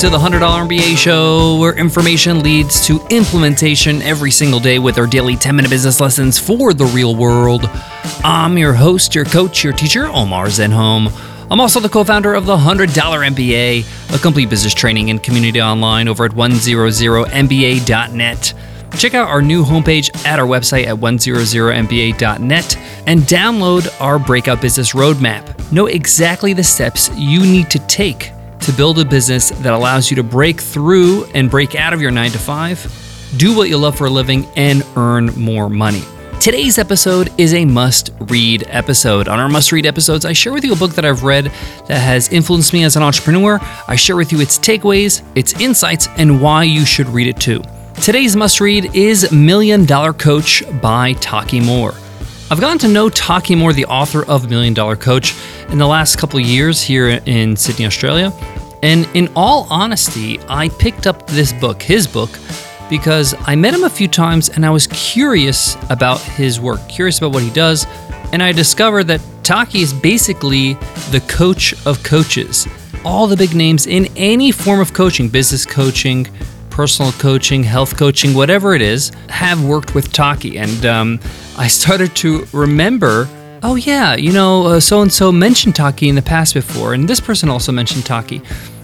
to the $100 MBA show, where information leads to implementation every single day with our daily 10 minute business lessons for the real world. I'm your host, your coach, your teacher, Omar Zenhom. I'm also the co founder of the $100 MBA, a complete business training and community online over at 100MBA.net. Check out our new homepage at our website at 100mba.net and download our Breakout Business Roadmap. Know exactly the steps you need to take to build a business that allows you to break through and break out of your 9 to 5, do what you love for a living, and earn more money. Today's episode is a must read episode. On our must read episodes, I share with you a book that I've read that has influenced me as an entrepreneur. I share with you its takeaways, its insights, and why you should read it too. Today's must read is Million Dollar Coach by Taki Moore. I've gotten to know Taki Moore, the author of Million Dollar Coach, in the last couple of years here in Sydney, Australia. And in all honesty, I picked up this book, his book, because I met him a few times and I was curious about his work, curious about what he does. And I discovered that Taki is basically the coach of coaches. All the big names in any form of coaching, business coaching, personal coaching, health coaching, whatever it is, have worked with Taki. And um, I started to remember oh, yeah, you know, so and so mentioned Taki in the past before, and this person also mentioned Taki.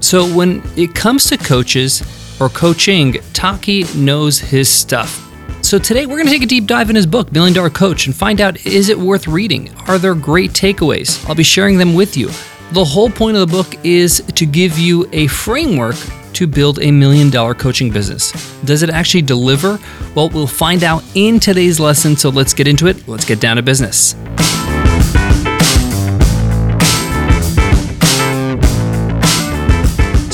So when it comes to coaches or coaching, Taki knows his stuff. So today we're going to take a deep dive in his book, Million Dollar Coach, and find out is it worth reading? Are there great takeaways? I'll be sharing them with you. The whole point of the book is to give you a framework to build a million dollar coaching business. Does it actually deliver? Well, we'll find out in today's lesson, so let's get into it. Let's get down to business.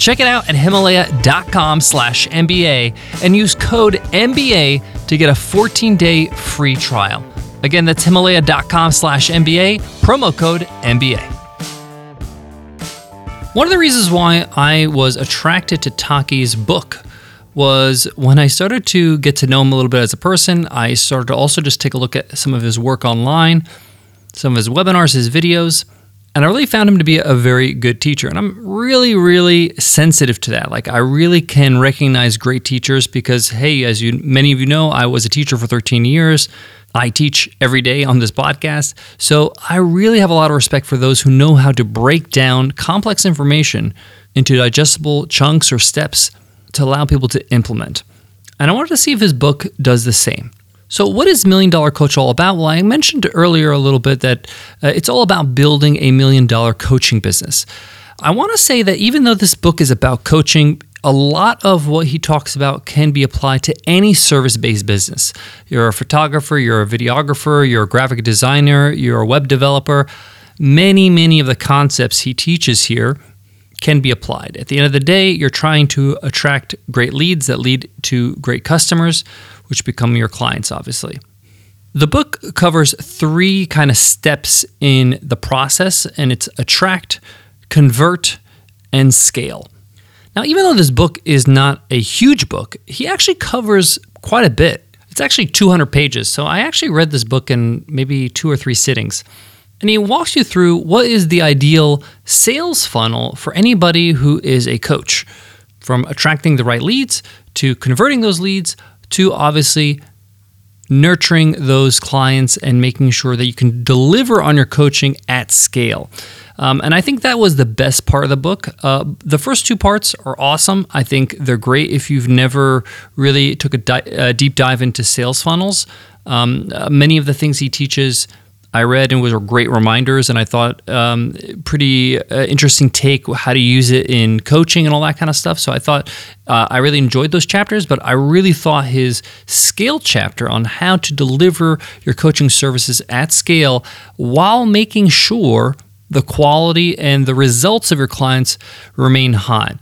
Check it out at Himalaya.com slash MBA and use code MBA to get a 14 day free trial. Again, that's Himalaya.com slash MBA, promo code MBA. One of the reasons why I was attracted to Taki's book was when I started to get to know him a little bit as a person, I started to also just take a look at some of his work online, some of his webinars, his videos, and I really found him to be a very good teacher. And I'm really, really sensitive to that. Like, I really can recognize great teachers because, hey, as you many of you know, I was a teacher for 13 years. I teach every day on this podcast. So I really have a lot of respect for those who know how to break down complex information into digestible chunks or steps to allow people to implement. And I wanted to see if his book does the same. So, what is Million Dollar Coach all about? Well, I mentioned earlier a little bit that uh, it's all about building a million dollar coaching business. I want to say that even though this book is about coaching, a lot of what he talks about can be applied to any service based business. You're a photographer, you're a videographer, you're a graphic designer, you're a web developer. Many, many of the concepts he teaches here can be applied. At the end of the day, you're trying to attract great leads that lead to great customers, which become your clients, obviously. The book covers three kind of steps in the process, and it's attract, convert, and scale. Now, even though this book is not a huge book, he actually covers quite a bit. It's actually 200 pages. So I actually read this book in maybe two or three sittings. And he walks you through what is the ideal sales funnel for anybody who is a coach, from attracting the right leads to converting those leads to obviously nurturing those clients and making sure that you can deliver on your coaching at scale. Um, and I think that was the best part of the book. Uh, the first two parts are awesome. I think they're great if you've never really took a, di- a deep dive into sales funnels. Um, uh, many of the things he teaches I read and was great reminders, and I thought um, pretty uh, interesting take how to use it in coaching and all that kind of stuff. So I thought uh, I really enjoyed those chapters, but I really thought his scale chapter on how to deliver your coaching services at scale while making sure the quality and the results of your clients remain high.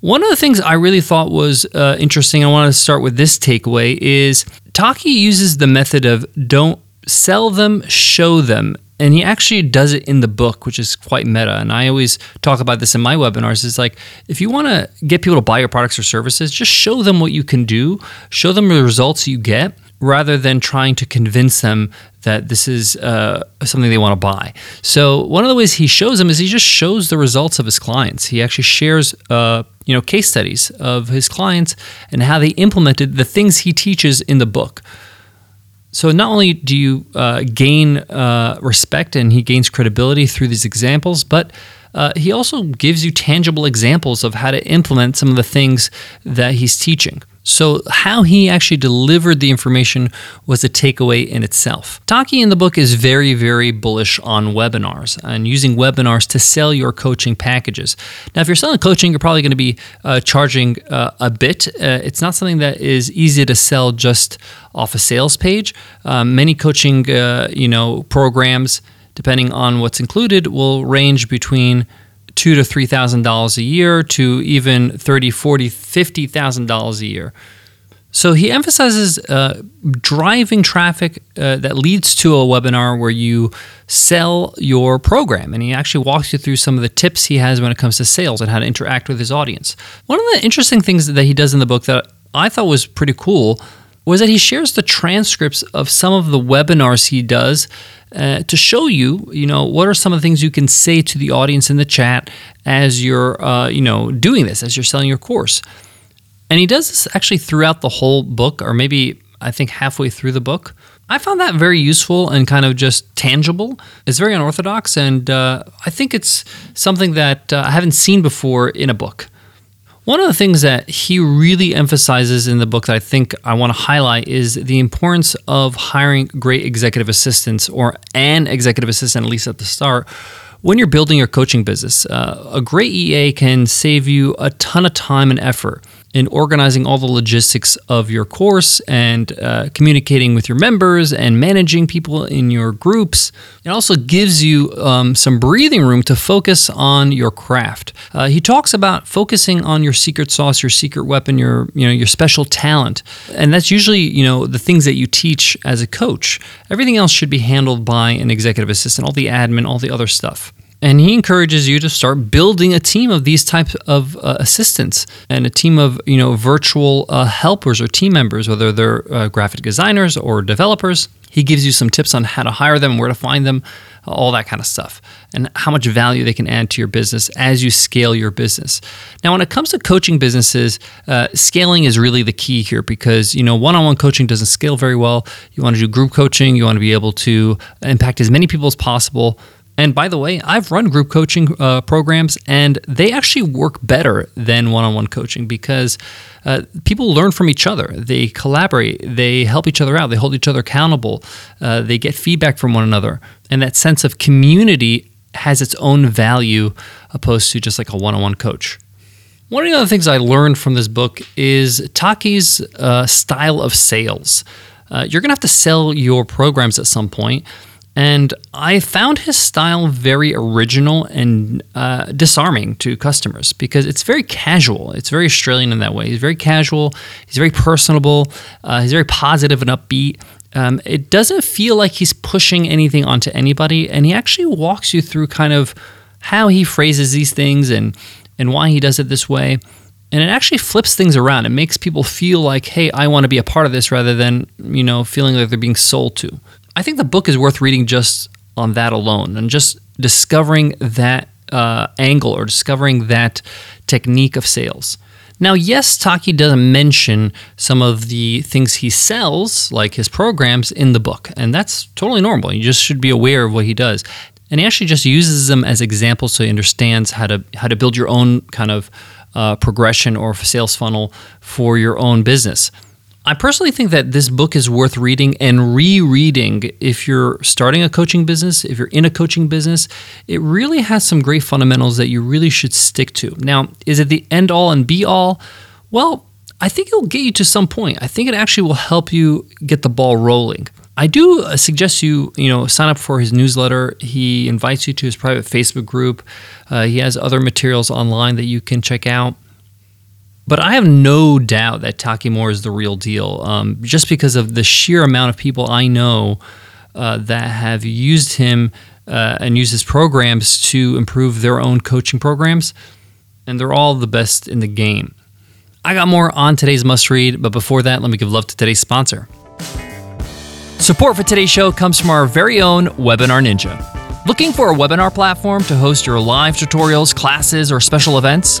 One of the things I really thought was uh, interesting, I want to start with this takeaway, is Taki uses the method of don't sell them, show them. And he actually does it in the book, which is quite meta. And I always talk about this in my webinars. It's like if you want to get people to buy your products or services, just show them what you can do, show them the results you get, rather than trying to convince them that this is uh, something they want to buy. So one of the ways he shows them is he just shows the results of his clients. He actually shares, uh, you know, case studies of his clients and how they implemented the things he teaches in the book. So not only do you uh, gain uh, respect and he gains credibility through these examples, but uh, he also gives you tangible examples of how to implement some of the things that he's teaching. So, how he actually delivered the information was a takeaway in itself. Taki in the book is very, very bullish on webinars and using webinars to sell your coaching packages. Now, if you're selling coaching, you're probably going to be uh, charging uh, a bit. Uh, it's not something that is easy to sell just off a sales page. Um, many coaching, uh, you know, programs, depending on what's included, will range between two to three thousand dollars a year to even thirty, forty, fifty thousand dollars a year. So he emphasizes uh, driving traffic uh, that leads to a webinar where you sell your program. And he actually walks you through some of the tips he has when it comes to sales and how to interact with his audience. One of the interesting things that he does in the book that I thought was pretty cool was that he shares the transcripts of some of the webinars he does uh, to show you, you know, what are some of the things you can say to the audience in the chat as you're, uh, you know, doing this, as you're selling your course. And he does this actually throughout the whole book, or maybe I think halfway through the book. I found that very useful and kind of just tangible. It's very unorthodox, and uh, I think it's something that uh, I haven't seen before in a book. One of the things that he really emphasizes in the book that I think I want to highlight is the importance of hiring great executive assistants or an executive assistant, at least at the start, when you're building your coaching business. Uh, a great EA can save you a ton of time and effort in organizing all the logistics of your course and uh, communicating with your members and managing people in your groups. It also gives you um, some breathing room to focus on your craft. Uh, he talks about focusing on your secret sauce, your secret weapon, your you know your special talent, and that's usually you know the things that you teach as a coach. Everything else should be handled by an executive assistant, all the admin, all the other stuff and he encourages you to start building a team of these types of uh, assistants and a team of you know virtual uh, helpers or team members whether they're uh, graphic designers or developers. He gives you some tips on how to hire them where to find them all that kind of stuff and how much value they can add to your business as you scale your business. Now when it comes to coaching businesses uh, scaling is really the key here because you know one-on-one coaching doesn't scale very well. You want to do group coaching you want to be able to impact as many people as possible and by the way, I've run group coaching uh, programs, and they actually work better than one on one coaching because uh, people learn from each other. They collaborate, they help each other out, they hold each other accountable, uh, they get feedback from one another. And that sense of community has its own value opposed to just like a one on one coach. One of the other things I learned from this book is Taki's uh, style of sales. Uh, you're going to have to sell your programs at some point. And I found his style very original and uh, disarming to customers because it's very casual. It's very Australian in that way. He's very casual, he's very personable, uh, he's very positive and upbeat. Um, it doesn't feel like he's pushing anything onto anybody, and he actually walks you through kind of how he phrases these things and, and why he does it this way. And it actually flips things around. It makes people feel like, hey, I want to be a part of this rather than, you know, feeling like they're being sold to. I think the book is worth reading just on that alone and just discovering that uh, angle or discovering that technique of sales. Now, yes, Taki doesn't mention some of the things he sells, like his programs, in the book, and that's totally normal. You just should be aware of what he does. And he actually just uses them as examples so he understands how to how to build your own kind of uh, progression or sales funnel for your own business. I personally think that this book is worth reading and rereading if you're starting a coaching business, if you're in a coaching business. It really has some great fundamentals that you really should stick to. Now, is it the end all and be all? Well, I think it'll get you to some point. I think it actually will help you get the ball rolling. I do uh, suggest you, you know, sign up for his newsletter. He invites you to his private Facebook group. Uh, he has other materials online that you can check out. But I have no doubt that Taki Moore is the real deal, um, just because of the sheer amount of people I know uh, that have used him uh, and used his programs to improve their own coaching programs, and they're all the best in the game. I got more on today's must read, but before that, let me give love to today's sponsor. Support for today's show comes from our very own Webinar Ninja. Looking for a webinar platform to host your live tutorials, classes, or special events?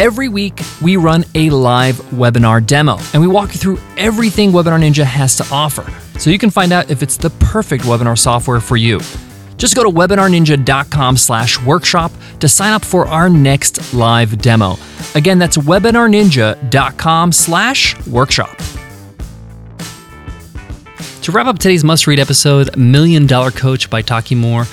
Every week, we run a live webinar demo and we walk you through everything Webinar Ninja has to offer so you can find out if it's the perfect webinar software for you. Just go to webinarninja.com slash workshop to sign up for our next live demo. Again, that's webinarninja.com slash workshop. To wrap up today's must read episode, Million Dollar Coach by Taki Moore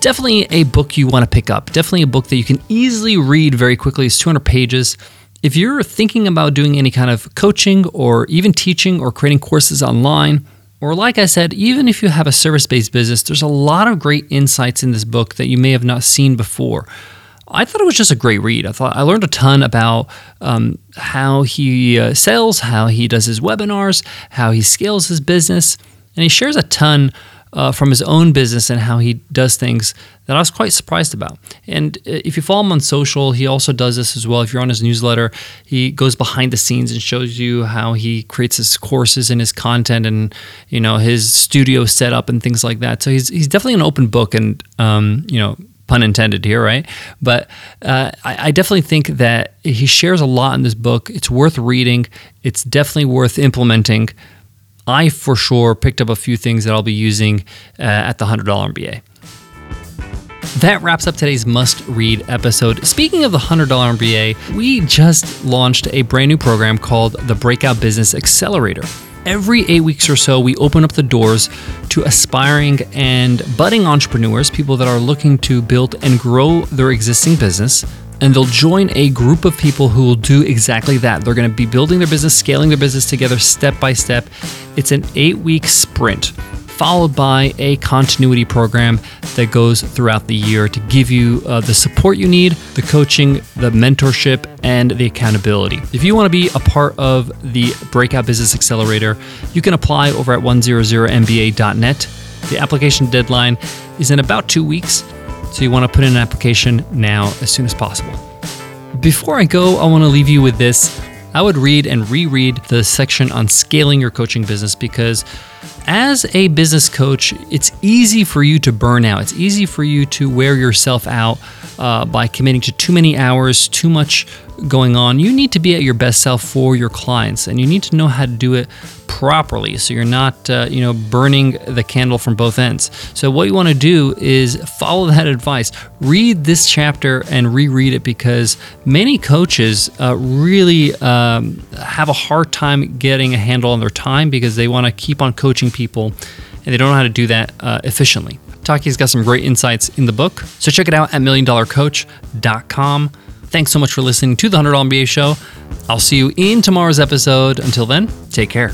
definitely a book you want to pick up. Definitely a book that you can easily read very quickly. It's 200 pages. If you're thinking about doing any kind of coaching or even teaching or creating courses online, or like I said, even if you have a service based business, there's a lot of great insights in this book that you may have not seen before. I thought it was just a great read. I thought I learned a ton about um, how he uh, sells, how he does his webinars, how he scales his business, and he shares a ton uh, from his own business and how he does things that I was quite surprised about. And uh, if you follow him on social, he also does this as well. If you're on his newsletter, he goes behind the scenes and shows you how he creates his courses and his content and you know his studio setup and things like that. So he's he's definitely an open book and um, you know pun intended here, right? But uh, I, I, definitely think that he shares a lot in this book. It's worth reading. It's definitely worth implementing. I for sure picked up a few things that I'll be using uh, at the $100 MBA. That wraps up today's must read episode. Speaking of the $100 MBA, we just launched a brand new program called the Breakout Business Accelerator. Every eight weeks or so, we open up the doors to aspiring and budding entrepreneurs, people that are looking to build and grow their existing business and they'll join a group of people who will do exactly that. They're going to be building their business, scaling their business together step by step. It's an eight week sprint followed by a continuity program that goes throughout the year to give you uh, the support you need, the coaching, the mentorship, and the accountability. If you want to be a part of the Breakout Business Accelerator, you can apply over at 100mba.net. The application deadline is in about two weeks. So you want to put in an application now as soon as possible. Before I go, I want to leave you with this. I would read and reread the section on scaling your coaching business because as a business coach, it's easy for you to burn out. It's easy for you to wear yourself out uh, by committing to too many hours, too much going on. You need to be at your best self for your clients, and you need to know how to do it properly so you're not uh, you know burning the candle from both ends. So what you want to do is follow that advice. Read this chapter and reread it because many coaches uh, really um, have a hard time getting a handle on their time because they want to keep on coaching people and they don't know how to do that uh, efficiently. Taki's got some great insights in the book so check it out at milliondollarcoach.com Thanks so much for listening to the $100 MBA show. I'll see you in tomorrow's episode. Until then, take care.